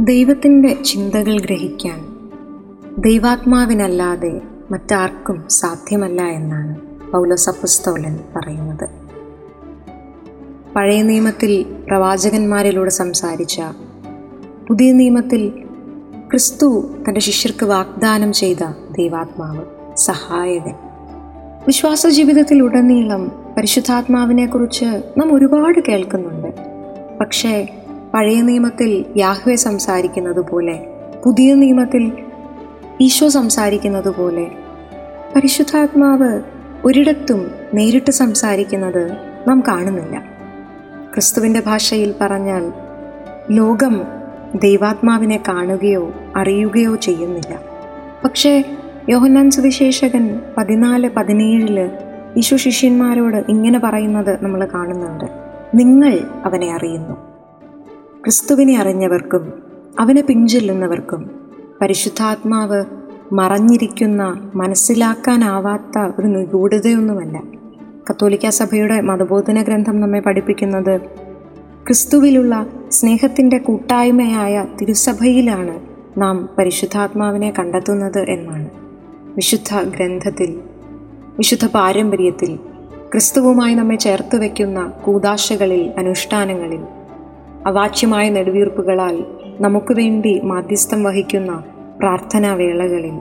ദൈവത്തിന്റെ ചിന്തകൾ ഗ്രഹിക്കാൻ. ദൈവാത്മാവിനല്ലാതെ മറ്റാർക്കും സാധ്യമല്ല എന്നാണ് പൗലോസപ്പുസ്തോലൻ പറയുന്നത്. പഴയ നിയമത്തിൽ പ്രവാചകന്മാരിലൂടെ സംസാരിച്ച പുതിയ നിയമത്തിൽ ക്രിസ്തു തന്റെ ശിഷ്യർക്ക് വാഗ്ദാനം ചെയ്ത ദൈവാത്മാവ് സഹായകൻ. വിശ്വാസ ജീവിതത്തിൽ ഉടനീളം പരിശുദ്ധാത്മാവിനെക്കുറിച്ച് നാം ഒരുപാട് കേൾക്കുന്നുണ്ട്. പക്ഷേ പഴയ നിയമത്തിൽ യാഹ്വെ സംസാരിക്കുന്നത് പോലെ പുതിയ നിയമത്തിൽ ഈശോ സംസാരിക്കുന്നത് പോലെ പരിശുദ്ധാത്മാവ് ഒരിടത്തും നേരിട്ട് സംസാരിക്കുന്നത് നാം കാണുന്നില്ല. ക്രിസ്തുവിന്റെ ഭാഷയിൽ പറഞ്ഞാൽ ലോകം ദൈവാത്മാവിനെ കാണുകയോ അറിയുകയോ ചെയ്യുന്നില്ല. പക്ഷേ യോഹന്നാൻ സുവിശേഷകൻ പതിനാല് പതിനേഴിൽ ഈശോ ശിഷ്യന്മാരോട് ഇങ്ങനെ പറയുന്നത് നമ്മൾ കാണുന്നുണ്ട്. നിങ്ങൾ അവനെ അറിയുന്നു. ക്രിസ്തുവിനെ അറിഞ്ഞവർക്കും അവനെ പിഞ്ചൊല്ലുന്നവർക്കും പരിശുദ്ധാത്മാവ് മറഞ്ഞിരിക്കുന്ന മനസ്സിലാക്കാനാവാത്ത ഒരു നിഗൂഢതയൊന്നുമല്ല. കത്തോലിക്ക സഭയുടെ മതബോധന ഗ്രന്ഥം നമ്മെ പഠിപ്പിക്കുന്നത് ക്രിസ്തുവിലുള്ള സ്നേഹത്തിന്റെ കൂട്ടായ്മയായ തിരുസഭയിലാണ് നാം പരിശുദ്ധാത്മാവിനെ കണ്ടെത്തുന്നത് എന്നാണ്. വിശുദ്ധ ഗ്രന്ഥത്തിൽ വിശുദ്ധ പാരമ്പര്യത്തിൽ ക്രിസ്തുവുമായി നമ്മെ ചേർത്ത് വയ്ക്കുന്ന കൂതാശകളിൽ അനുഷ്ഠാനങ്ങളിൽ അവാച്യമായ നെടുവീർപ്പുകളാൽ നമുക്ക് വേണ്ടി മാധ്യസ്ഥം വഹിക്കുന്ന പ്രാർത്ഥനാ വേളകളിൽ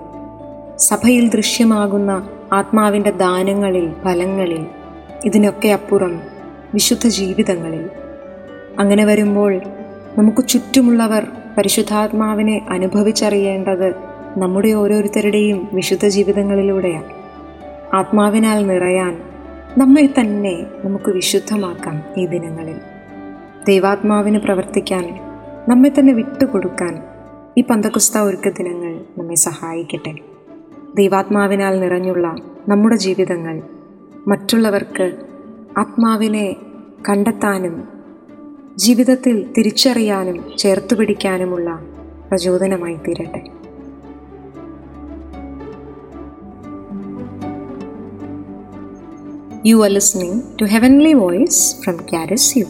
സഭയിൽ ദൃശ്യമാകുന്ന ആത്മാവിന്റെ ദാനങ്ങളിൽ ഫലങ്ങളിൽ ഇതിനൊക്കെ അപ്പുറം വിശുദ്ധ ജീവിതങ്ങളിൽ. അങ്ങനെ വരുമ്പോൾ നമുക്ക് ചുറ്റുമുള്ളവർ പരിശുദ്ധാത്മാവിനെ അനുഭവിച്ചറിയേണ്ടത് നമ്മുടെ ഓരോരുത്തരുടെയും വിശുദ്ധ ജീവിതങ്ങളിലൂടെയാണ്. ആത്മാവിനാൽ നിറയാൻ നമ്മെ തന്നെ നമുക്ക് വിശുദ്ധമാക്കാം ഈ ദിനങ്ങളിൽ. ദൈവാത്മാവിന് പ്രവർത്തിക്കാൻ നമ്മെ തന്നെ വിട്ടുകൊടുക്കാൻ ഈ പന്തകുസ്ത ഒരുക്ക ദിനങ്ങൾ നമ്മെ സഹായിക്കട്ടെ ദൈവാത്മാവിനാൽ നിറഞ്ഞുള്ള നമ്മുടെ ജീവിതങ്ങൾ മറ്റുള്ളവർക്ക് ആത്മാവിനെ കണ്ടെത്താനും ജീവിതത്തിൽ തിരിച്ചറിയാനും ചേർത്തു പിടിക്കാനുമുള്ള പ്രചോദനമായി തീരട്ടെ You are listening to Heavenly Voice from Caris U.